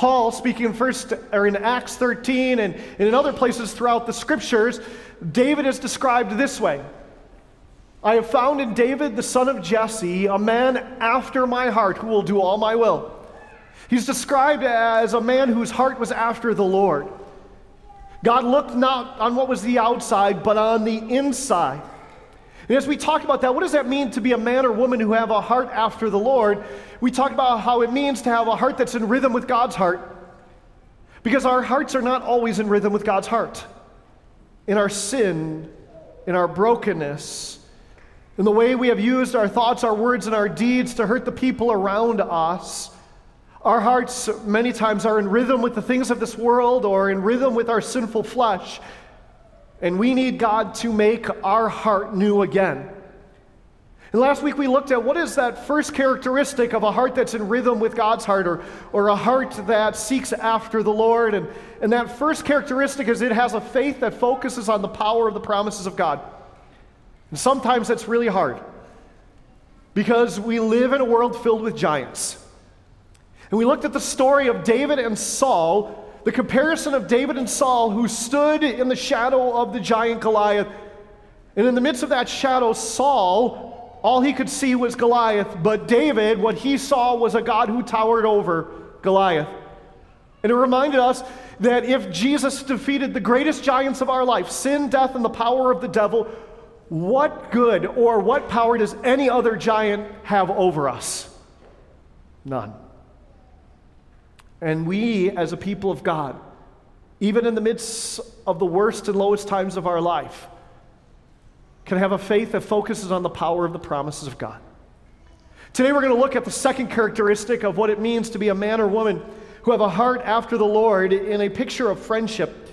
Paul, speaking in first or in Acts 13 and, and in other places throughout the scriptures, David is described this way. I have found in David, the son of Jesse, a man after my heart who will do all my will. He's described as a man whose heart was after the Lord. God looked not on what was the outside, but on the inside. And as we talk about that, what does that mean to be a man or woman who have a heart after the Lord? We talk about how it means to have a heart that's in rhythm with God's heart. Because our hearts are not always in rhythm with God's heart. In our sin, in our brokenness, in the way we have used our thoughts, our words, and our deeds to hurt the people around us, our hearts many times are in rhythm with the things of this world or in rhythm with our sinful flesh. And we need God to make our heart new again. And last week we looked at what is that first characteristic of a heart that's in rhythm with God's heart or, or a heart that seeks after the Lord. And, and that first characteristic is it has a faith that focuses on the power of the promises of God. And sometimes that's really hard because we live in a world filled with giants. And we looked at the story of David and Saul the comparison of David and Saul, who stood in the shadow of the giant Goliath. And in the midst of that shadow, Saul, all he could see was Goliath, but David, what he saw was a God who towered over Goliath. And it reminded us that if Jesus defeated the greatest giants of our life, sin, death, and the power of the devil, what good or what power does any other giant have over us? None. And we, as a people of God, even in the midst of the worst and lowest times of our life, can have a faith that focuses on the power of the promises of God. Today, we're going to look at the second characteristic of what it means to be a man or woman who have a heart after the Lord in a picture of friendship.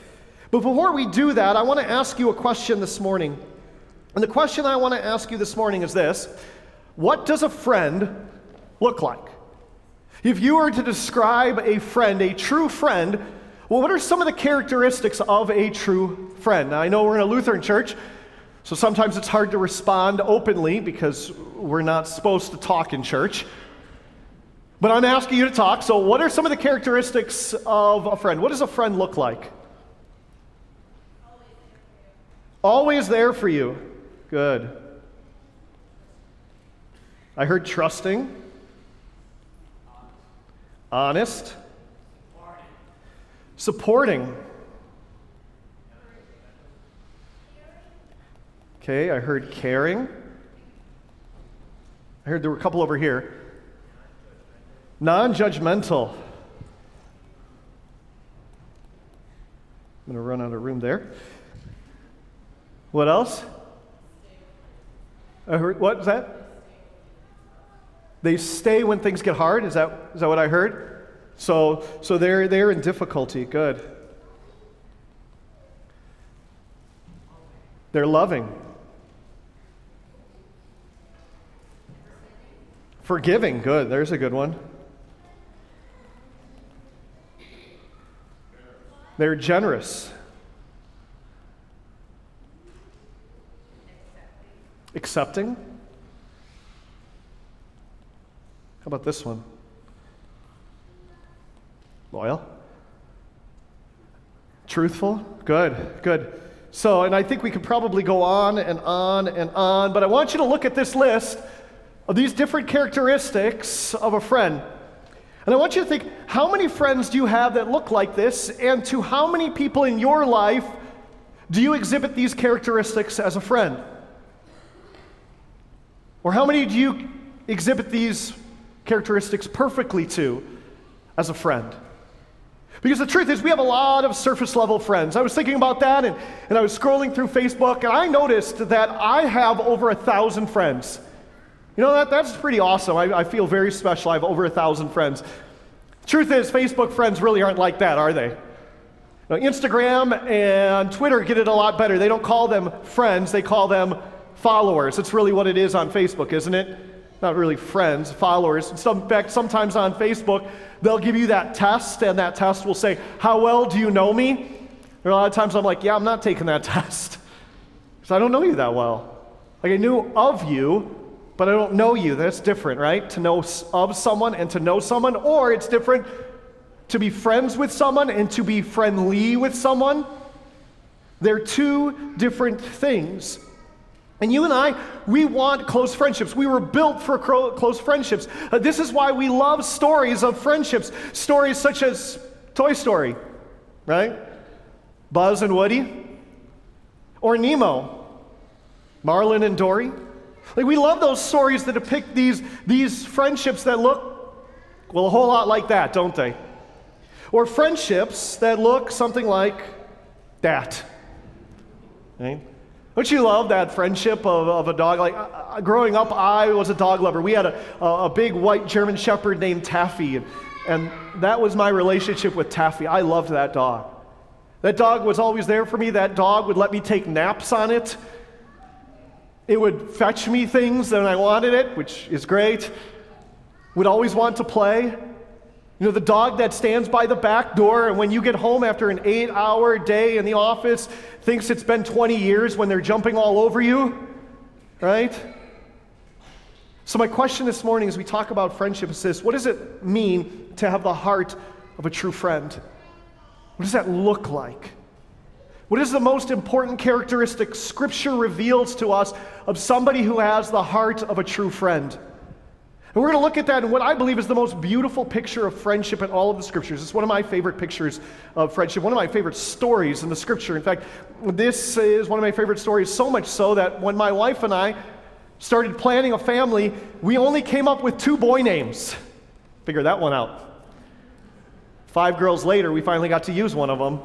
But before we do that, I want to ask you a question this morning. And the question I want to ask you this morning is this What does a friend look like? If you were to describe a friend, a true friend, well, what are some of the characteristics of a true friend? Now, I know we're in a Lutheran church, so sometimes it's hard to respond openly because we're not supposed to talk in church. But I'm asking you to talk. So, what are some of the characteristics of a friend? What does a friend look like? Always there for you. Good. I heard trusting honest, supporting. Okay, I heard caring. I heard there were a couple over here. Non judgmental. I'm going to run out of room there. What else? I heard, what's that? They stay when things get hard. Is that, is that what I heard? So, so they're, they're in difficulty. Good. They're loving. Forgiving. Good. There's a good one. They're generous. Accepting. How about this one? Loyal? Truthful? Good, good. So, and I think we could probably go on and on and on, but I want you to look at this list of these different characteristics of a friend. And I want you to think how many friends do you have that look like this, and to how many people in your life do you exhibit these characteristics as a friend? Or how many do you exhibit these characteristics perfectly to as a friend. Because the truth is, we have a lot of surface level friends. I was thinking about that and, and I was scrolling through Facebook and I noticed that I have over a thousand friends. You know, that, that's pretty awesome. I, I feel very special. I have over a thousand friends. Truth is, Facebook friends really aren't like that, are they? Now, Instagram and Twitter get it a lot better. They don't call them friends, they call them followers. That's really what it is on Facebook, isn't it? Not really friends, followers. In fact, sometimes on Facebook, they'll give you that test, and that test will say, How well do you know me? And a lot of times I'm like, Yeah, I'm not taking that test. Because I don't know you that well. Like, I knew of you, but I don't know you. That's different, right? To know of someone and to know someone, or it's different to be friends with someone and to be friendly with someone. They're two different things. And you and I, we want close friendships. We were built for close friendships. Uh, this is why we love stories of friendships. Stories such as Toy Story, right? Buzz and Woody. Or Nemo, Marlin and Dory. Like, we love those stories that depict these, these friendships that look, well, a whole lot like that, don't they? Or friendships that look something like that. Right? Don't you love that friendship of, of a dog? Like, uh, uh, growing up, I was a dog lover. We had a, a, a big white German shepherd named Taffy, and, and that was my relationship with Taffy. I loved that dog. That dog was always there for me. That dog would let me take naps on it. It would fetch me things when I wanted it, which is great. Would always want to play. You know, the dog that stands by the back door, and when you get home after an eight hour day in the office, thinks it's been 20 years when they're jumping all over you, right? So, my question this morning as we talk about friendship is this What does it mean to have the heart of a true friend? What does that look like? What is the most important characteristic Scripture reveals to us of somebody who has the heart of a true friend? And we're going to look at that in what I believe is the most beautiful picture of friendship in all of the Scriptures. It's one of my favorite pictures of friendship, one of my favorite stories in the Scripture. In fact, this is one of my favorite stories, so much so that when my wife and I started planning a family, we only came up with two boy names. Figure that one out. Five girls later, we finally got to use one of them.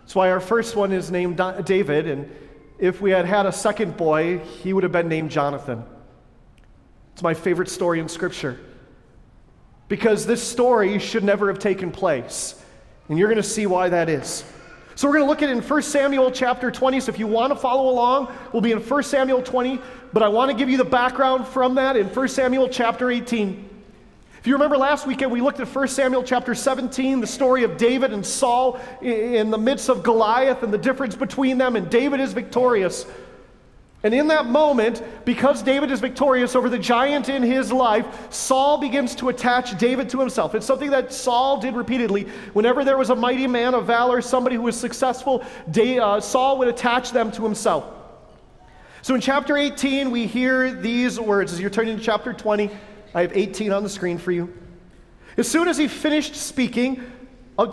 That's why our first one is named David, and if we had had a second boy, he would have been named Jonathan. It's my favorite story in Scripture. Because this story should never have taken place. And you're going to see why that is. So we're going to look at it in 1 Samuel chapter 20. So if you want to follow along, we'll be in 1 Samuel 20. But I want to give you the background from that in 1 Samuel chapter 18. If you remember last weekend, we looked at 1 Samuel chapter 17, the story of David and Saul in the midst of Goliath and the difference between them, and David is victorious. And in that moment, because David is victorious over the giant in his life, Saul begins to attach David to himself. It's something that Saul did repeatedly. Whenever there was a mighty man of valor, somebody who was successful, uh, Saul would attach them to himself. So in chapter 18, we hear these words. As you're turning to chapter 20, I have 18 on the screen for you. As soon as he finished speaking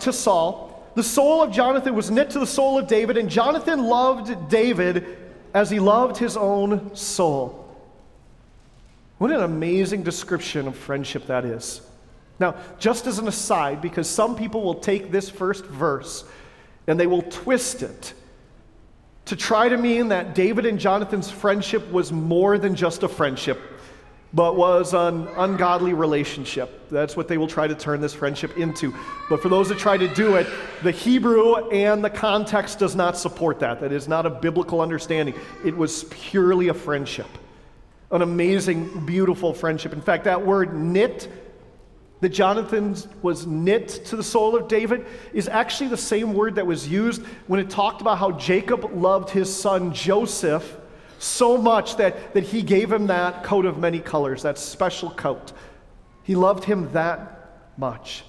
to Saul, the soul of Jonathan was knit to the soul of David, and Jonathan loved David as he loved his own soul. What an amazing description of friendship that is. Now, just as an aside, because some people will take this first verse and they will twist it to try to mean that David and Jonathan's friendship was more than just a friendship but was an ungodly relationship. That's what they will try to turn this friendship into. But for those that try to do it, the Hebrew and the context does not support that. That is not a biblical understanding. It was purely a friendship, an amazing, beautiful friendship. In fact, that word knit, that Jonathan was knit to the soul of David, is actually the same word that was used when it talked about how Jacob loved his son Joseph so much that, that he gave him that coat of many colors, that special coat. He loved him that much.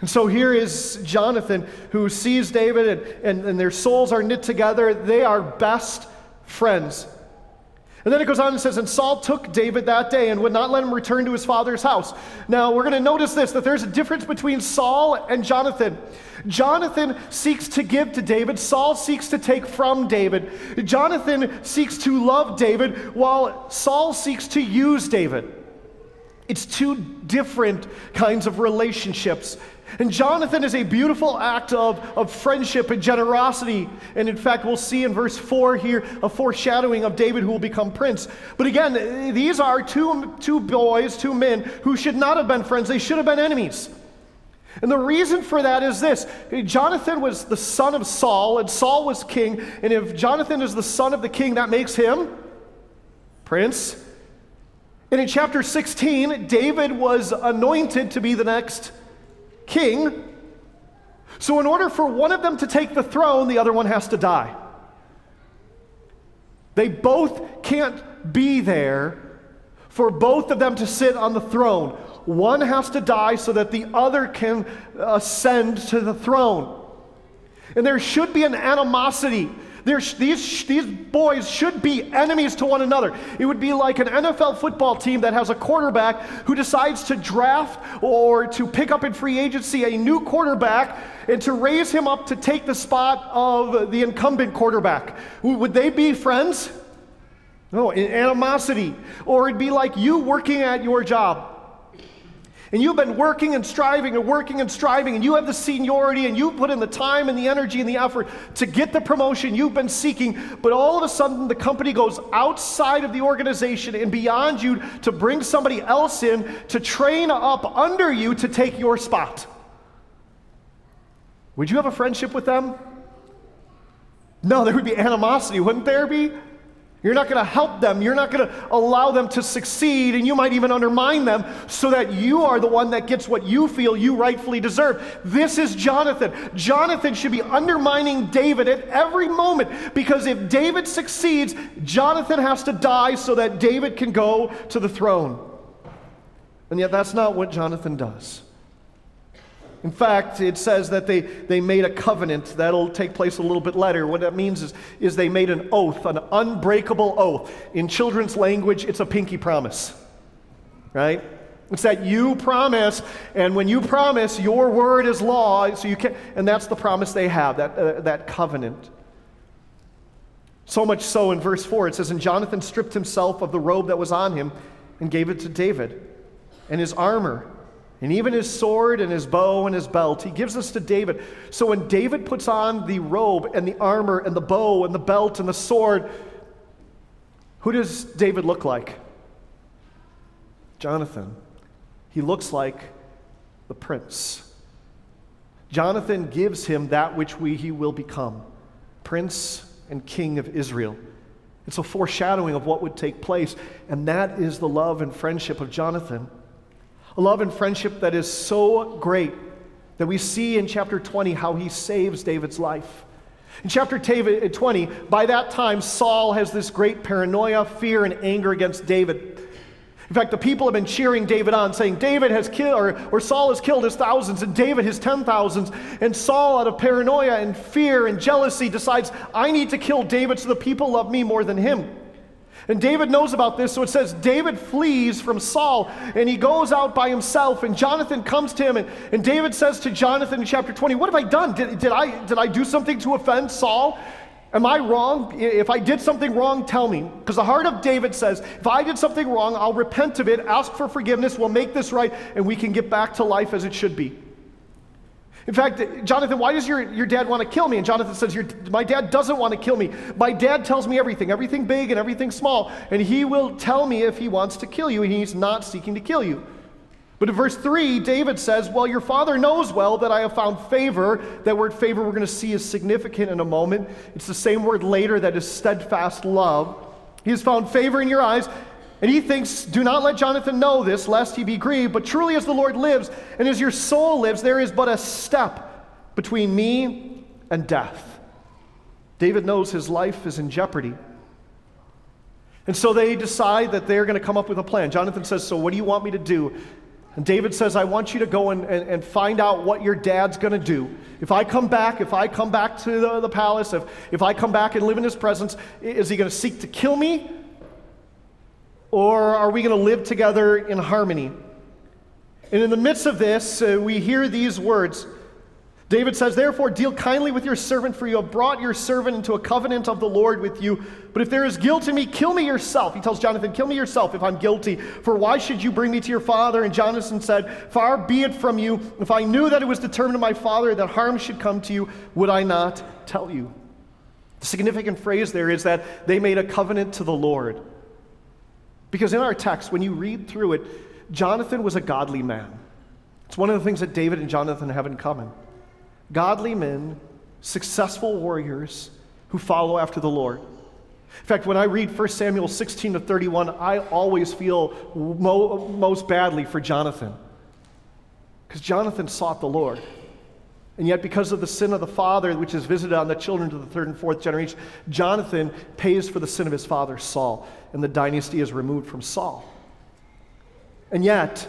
And so here is Jonathan who sees David, and, and, and their souls are knit together. They are best friends. And then it goes on and says, And Saul took David that day and would not let him return to his father's house. Now, we're going to notice this that there's a difference between Saul and Jonathan. Jonathan seeks to give to David, Saul seeks to take from David. Jonathan seeks to love David, while Saul seeks to use David. It's two different kinds of relationships. And Jonathan is a beautiful act of, of friendship and generosity. And in fact, we'll see in verse 4 here a foreshadowing of David who will become prince. But again, these are two, two boys, two men who should not have been friends, they should have been enemies. And the reason for that is this Jonathan was the son of Saul, and Saul was king. And if Jonathan is the son of the king, that makes him prince. And in chapter 16, David was anointed to be the next king. So, in order for one of them to take the throne, the other one has to die. They both can't be there for both of them to sit on the throne. One has to die so that the other can ascend to the throne. And there should be an animosity. These, these boys should be enemies to one another. It would be like an NFL football team that has a quarterback who decides to draft or to pick up in free agency a new quarterback and to raise him up to take the spot of the incumbent quarterback. Would they be friends? No, animosity. Or it'd be like you working at your job. And you've been working and striving and working and striving, and you have the seniority, and you put in the time and the energy and the effort to get the promotion you've been seeking. But all of a sudden, the company goes outside of the organization and beyond you to bring somebody else in to train up under you to take your spot. Would you have a friendship with them? No, there would be animosity, wouldn't there be? You're not going to help them. You're not going to allow them to succeed, and you might even undermine them so that you are the one that gets what you feel you rightfully deserve. This is Jonathan. Jonathan should be undermining David at every moment because if David succeeds, Jonathan has to die so that David can go to the throne. And yet, that's not what Jonathan does. In fact, it says that they, they made a covenant that'll take place a little bit later. What that means is, is they made an oath, an unbreakable oath. In children's language, it's a pinky promise, right? It's that you promise, and when you promise, your word is law, so you can, and that's the promise they have, that, uh, that covenant. So much so in verse 4, it says, And Jonathan stripped himself of the robe that was on him and gave it to David, and his armor and even his sword and his bow and his belt, he gives this to David. So when David puts on the robe and the armor and the bow and the belt and the sword, who does David look like? Jonathan. He looks like the prince. Jonathan gives him that which we, he will become prince and king of Israel. It's a foreshadowing of what would take place, and that is the love and friendship of Jonathan a love and friendship that is so great that we see in chapter 20 how he saves David's life. In chapter eh, 20, by that time, Saul has this great paranoia, fear, and anger against David. In fact, the people have been cheering David on, saying, David has killed, or, or Saul has killed his thousands, and David his ten thousands. And Saul, out of paranoia and fear and jealousy, decides, I need to kill David so the people love me more than him. And David knows about this, so it says David flees from Saul and he goes out by himself. And Jonathan comes to him, and, and David says to Jonathan in chapter 20, What have I done? Did, did, I, did I do something to offend Saul? Am I wrong? If I did something wrong, tell me. Because the heart of David says, If I did something wrong, I'll repent of it, ask for forgiveness, we'll make this right, and we can get back to life as it should be. In fact, Jonathan, why does your, your dad want to kill me? And Jonathan says, My dad doesn't want to kill me. My dad tells me everything, everything big and everything small. And he will tell me if he wants to kill you, and he's not seeking to kill you. But in verse 3, David says, Well, your father knows well that I have found favor. That word favor we're going to see is significant in a moment. It's the same word later that is steadfast love. He has found favor in your eyes, and he thinks, Do not let Jonathan know this, lest he be grieved. But truly, as the Lord lives, and as your soul lives, there is but a step between me and death. David knows his life is in jeopardy. And so they decide that they're going to come up with a plan. Jonathan says, So what do you want me to do? And David says, I want you to go and, and, and find out what your dad's going to do. If I come back, if I come back to the, the palace, if, if I come back and live in his presence, is he going to seek to kill me? Or are we going to live together in harmony? And in the midst of this, uh, we hear these words. David says, Therefore, deal kindly with your servant, for you have brought your servant into a covenant of the Lord with you. But if there is guilt in me, kill me yourself. He tells Jonathan, Kill me yourself if I'm guilty. For why should you bring me to your father? And Jonathan said, Far be it from you. If I knew that it was determined of my father that harm should come to you, would I not tell you? The significant phrase there is that they made a covenant to the Lord. Because in our text, when you read through it, Jonathan was a godly man. It's one of the things that David and Jonathan have in common. Godly men, successful warriors who follow after the Lord. In fact, when I read 1 Samuel 16 to 31, I always feel mo- most badly for Jonathan. Because Jonathan sought the Lord. And yet, because of the sin of the father, which is visited on the children to the third and fourth generation, Jonathan pays for the sin of his father, Saul, and the dynasty is removed from Saul. And yet,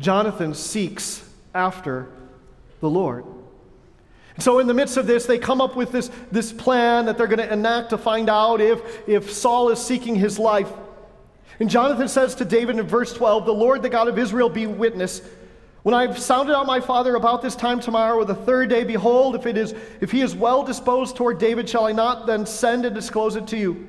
Jonathan seeks after the Lord. So, in the midst of this, they come up with this, this plan that they're going to enact to find out if, if Saul is seeking his life. And Jonathan says to David in verse 12, The Lord, the God of Israel, be witness. When I've sounded out my father about this time tomorrow or the third day, behold, if, it is, if he is well disposed toward David, shall I not then send and disclose it to you?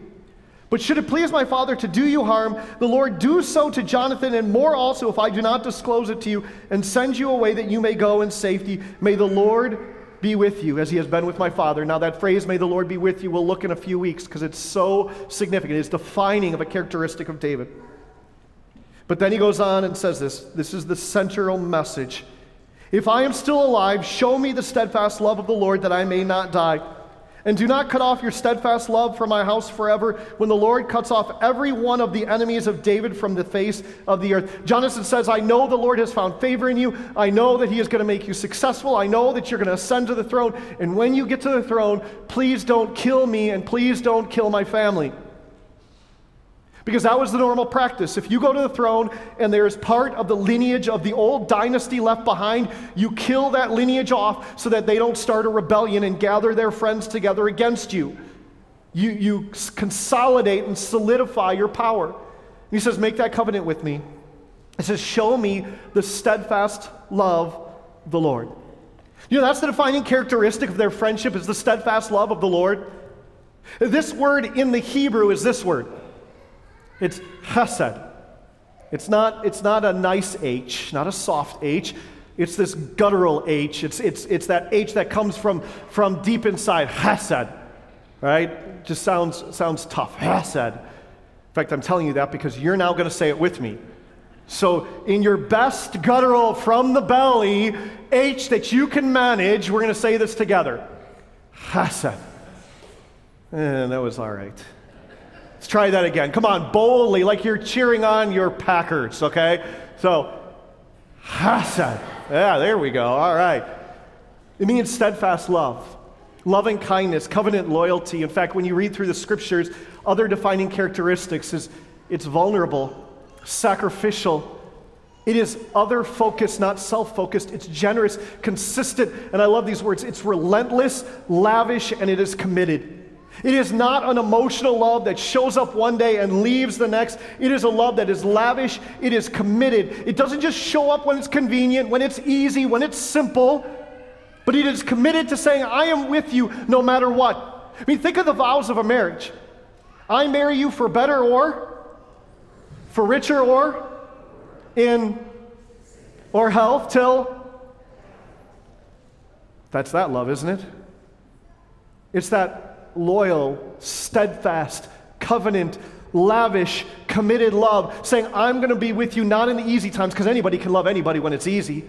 But should it please my father to do you harm, the Lord do so to Jonathan, and more also if I do not disclose it to you and send you away that you may go in safety. May the Lord be with you as he has been with my father. Now, that phrase, may the Lord be with you, we'll look in a few weeks because it's so significant. It's defining of a characteristic of David. But then he goes on and says this this is the central message. If I am still alive, show me the steadfast love of the Lord that I may not die. And do not cut off your steadfast love from my house forever when the Lord cuts off every one of the enemies of David from the face of the earth. Jonathan says, I know the Lord has found favor in you. I know that he is going to make you successful. I know that you're going to ascend to the throne. And when you get to the throne, please don't kill me and please don't kill my family. Because that was the normal practice. If you go to the throne and there is part of the lineage of the old dynasty left behind, you kill that lineage off so that they don't start a rebellion and gather their friends together against you. You, you consolidate and solidify your power. He says, Make that covenant with me. He says, Show me the steadfast love of the Lord. You know, that's the defining characteristic of their friendship is the steadfast love of the Lord. This word in the Hebrew is this word. It's chesed. It's not, it's not a nice H, not a soft H. It's this guttural H. It's, it's, it's that H that comes from, from deep inside, chesed, right? Just sounds, sounds tough, chesed. In fact, I'm telling you that because you're now going to say it with me. So, in your best guttural from the belly H that you can manage, we're going to say this together. Chesed. And that was all right. Let's try that again. Come on, boldly, like you're cheering on your Packers, okay? So, Chesed. Yeah, there we go. All right. It means steadfast love, loving kindness, covenant loyalty. In fact, when you read through the scriptures, other defining characteristics is it's vulnerable, sacrificial, it is other focused, not self focused. It's generous, consistent, and I love these words. It's relentless, lavish, and it is committed. It is not an emotional love that shows up one day and leaves the next. It is a love that is lavish, it is committed. It doesn't just show up when it's convenient, when it's easy, when it's simple, but it is committed to saying, I am with you no matter what. I mean, think of the vows of a marriage I marry you for better or for richer or in or health till. That's that love, isn't it? It's that loyal, steadfast, covenant, lavish, committed love, saying, I'm going to be with you not in the easy times, because anybody can love anybody when it's easy.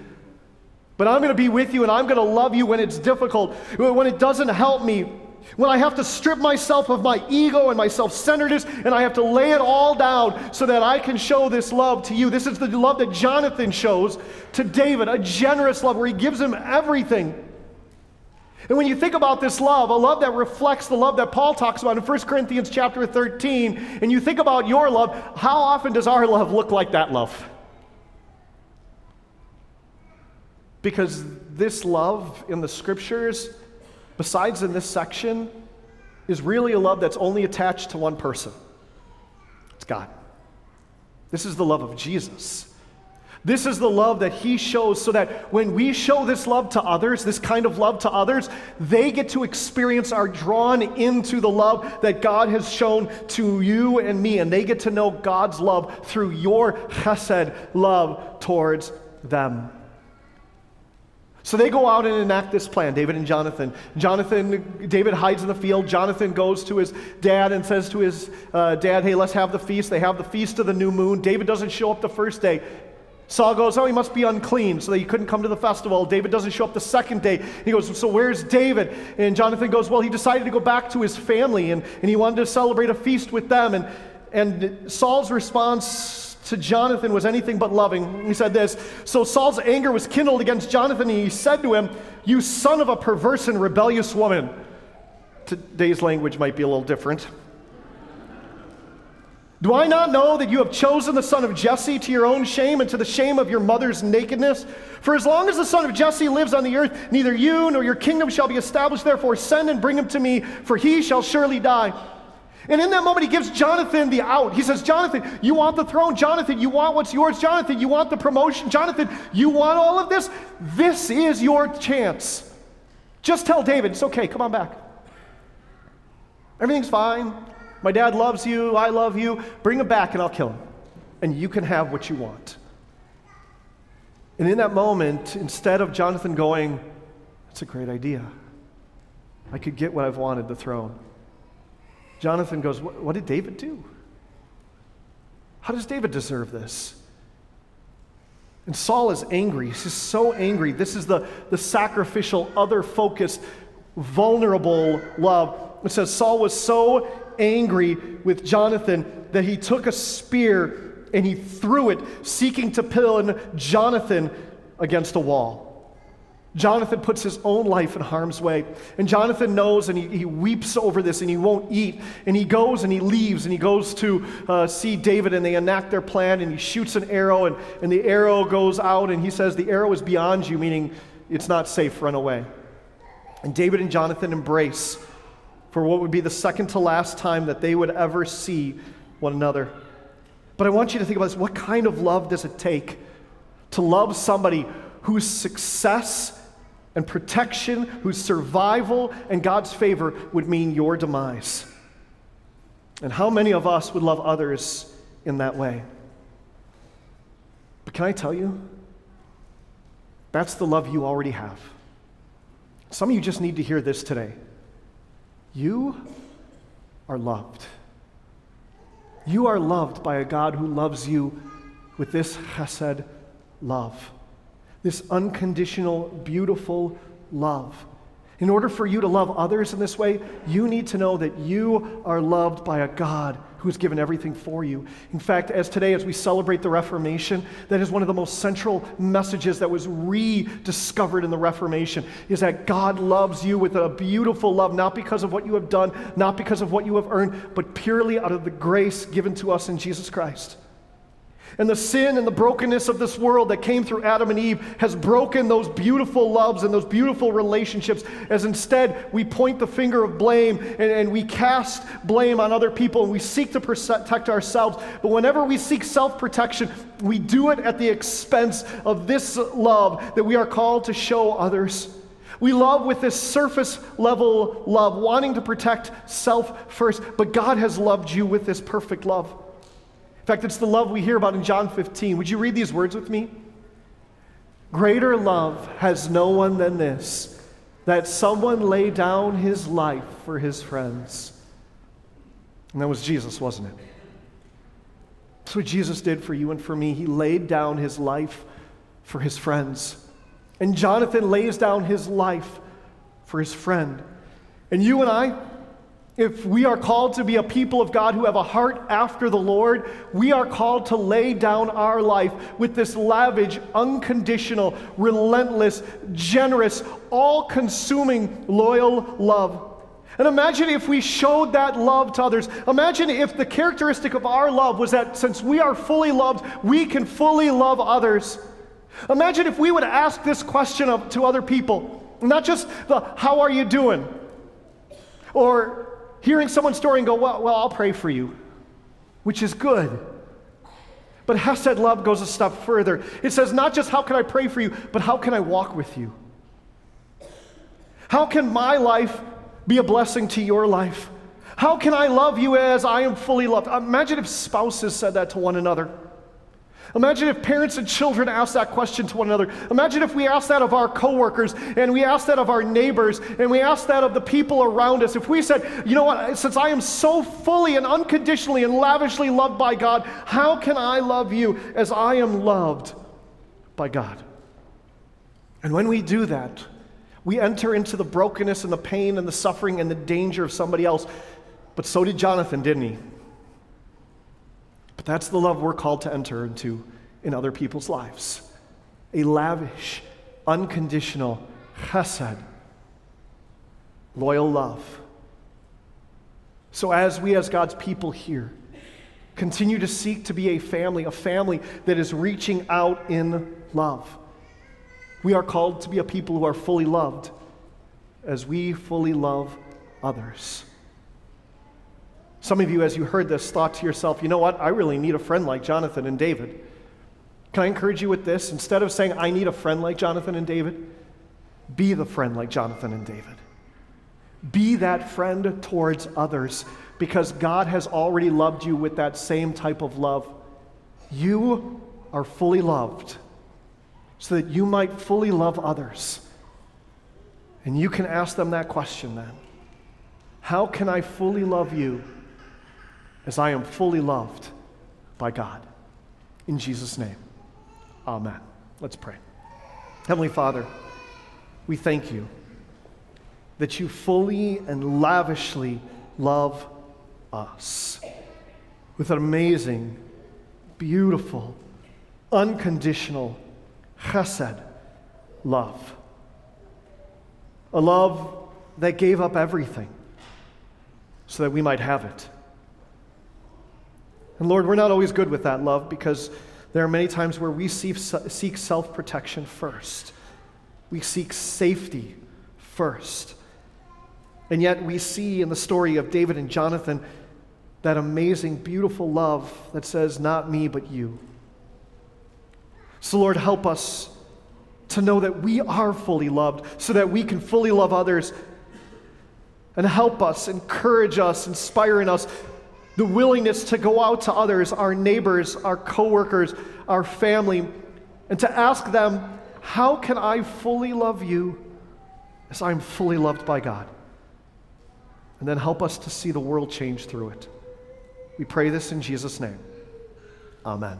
But I'm going to be with you and I'm going to love you when it's difficult, when it doesn't help me, when I have to strip myself of my ego and my self centeredness and I have to lay it all down so that I can show this love to you. This is the love that Jonathan shows to David, a generous love where he gives him everything. And when you think about this love, a love that reflects the love that Paul talks about in 1 Corinthians chapter 13, and you think about your love, how often does our love look like that love? Because this love in the scriptures, besides in this section, is really a love that's only attached to one person it's God. This is the love of Jesus. This is the love that he shows so that when we show this love to others, this kind of love to others, they get to experience are drawn into the love that God has shown to you and me. And they get to know God's love through your chesed love towards them. So they go out and enact this plan, David and Jonathan. Jonathan, David hides in the field. Jonathan goes to his dad and says to his uh, dad, Hey, let's have the feast. They have the feast of the new moon. David doesn't show up the first day. Saul goes, Oh, he must be unclean, so that he couldn't come to the festival. David doesn't show up the second day. He goes, So where's David? And Jonathan goes, Well, he decided to go back to his family and, and he wanted to celebrate a feast with them. And, and Saul's response to Jonathan was anything but loving. He said this So Saul's anger was kindled against Jonathan, and he said to him, You son of a perverse and rebellious woman. Today's language might be a little different. Do I not know that you have chosen the son of Jesse to your own shame and to the shame of your mother's nakedness? For as long as the son of Jesse lives on the earth, neither you nor your kingdom shall be established. Therefore, send and bring him to me, for he shall surely die. And in that moment, he gives Jonathan the out. He says, Jonathan, you want the throne. Jonathan, you want what's yours. Jonathan, you want the promotion. Jonathan, you want all of this. This is your chance. Just tell David, it's okay, come on back. Everything's fine. My dad loves you. I love you. Bring him back and I'll kill him. And you can have what you want. And in that moment, instead of Jonathan going, That's a great idea, I could get what I've wanted the throne. Jonathan goes, What did David do? How does David deserve this? And Saul is angry. He's just so angry. This is the, the sacrificial, other focused, vulnerable love. It says Saul was so angry with Jonathan that he took a spear and he threw it, seeking to pin Jonathan against a wall. Jonathan puts his own life in harm's way. And Jonathan knows and he, he weeps over this and he won't eat. And he goes and he leaves and he goes to uh, see David and they enact their plan and he shoots an arrow and, and the arrow goes out and he says, The arrow is beyond you, meaning it's not safe, run away. And David and Jonathan embrace for what would be the second to last time that they would ever see one another. But I want you to think about this what kind of love does it take to love somebody whose success and protection, whose survival and God's favor would mean your demise? And how many of us would love others in that way? But can I tell you? That's the love you already have. Some of you just need to hear this today. You are loved. You are loved by a God who loves you with this chesed love, this unconditional, beautiful love. In order for you to love others in this way, you need to know that you are loved by a God who's given everything for you. In fact, as today, as we celebrate the Reformation, that is one of the most central messages that was rediscovered in the Reformation, is that God loves you with a beautiful love, not because of what you have done, not because of what you have earned, but purely out of the grace given to us in Jesus Christ. And the sin and the brokenness of this world that came through Adam and Eve has broken those beautiful loves and those beautiful relationships, as instead we point the finger of blame and, and we cast blame on other people and we seek to protect ourselves. But whenever we seek self protection, we do it at the expense of this love that we are called to show others. We love with this surface level love, wanting to protect self first, but God has loved you with this perfect love. In fact, it's the love we hear about in John 15. Would you read these words with me? Greater love has no one than this that someone lay down his life for his friends. And that was Jesus, wasn't it? That's what Jesus did for you and for me. He laid down his life for his friends. And Jonathan lays down his life for his friend. And you and I, if we are called to be a people of God who have a heart after the Lord, we are called to lay down our life with this lavish, unconditional, relentless, generous, all consuming, loyal love. And imagine if we showed that love to others. Imagine if the characteristic of our love was that since we are fully loved, we can fully love others. Imagine if we would ask this question of, to other people, not just the, how are you doing? Or hearing someone's story and go, well, well, I'll pray for you, which is good. But Hesed love goes a step further. It says, not just how can I pray for you, but how can I walk with you? How can my life be a blessing to your life? How can I love you as I am fully loved? Imagine if spouses said that to one another. Imagine if parents and children asked that question to one another. Imagine if we asked that of our coworkers and we asked that of our neighbors and we asked that of the people around us. If we said, you know what, since I am so fully and unconditionally and lavishly loved by God, how can I love you as I am loved by God? And when we do that, we enter into the brokenness and the pain and the suffering and the danger of somebody else. But so did Jonathan, didn't he? But that's the love we're called to enter into in other people's lives a lavish, unconditional, chesed, loyal love. So, as we, as God's people here, Continue to seek to be a family, a family that is reaching out in love. We are called to be a people who are fully loved as we fully love others. Some of you, as you heard this, thought to yourself, you know what? I really need a friend like Jonathan and David. Can I encourage you with this? Instead of saying, I need a friend like Jonathan and David, be the friend like Jonathan and David. Be that friend towards others because God has already loved you with that same type of love. You are fully loved so that you might fully love others. And you can ask them that question then How can I fully love you as I am fully loved by God? In Jesus' name, amen. Let's pray. Heavenly Father, we thank you that you fully and lavishly love us with an amazing, beautiful, unconditional chesed love. A love that gave up everything so that we might have it. And Lord, we're not always good with that love because there are many times where we seek self protection first. We seek safety first. And yet we see in the story of David and Jonathan that amazing, beautiful love that says, Not me, but you. So, Lord, help us to know that we are fully loved so that we can fully love others. And help us, encourage us, inspire in us the willingness to go out to others, our neighbors, our coworkers, our family, and to ask them, How can I fully love you as I'm fully loved by God? And then help us to see the world change through it. We pray this in Jesus' name. Amen.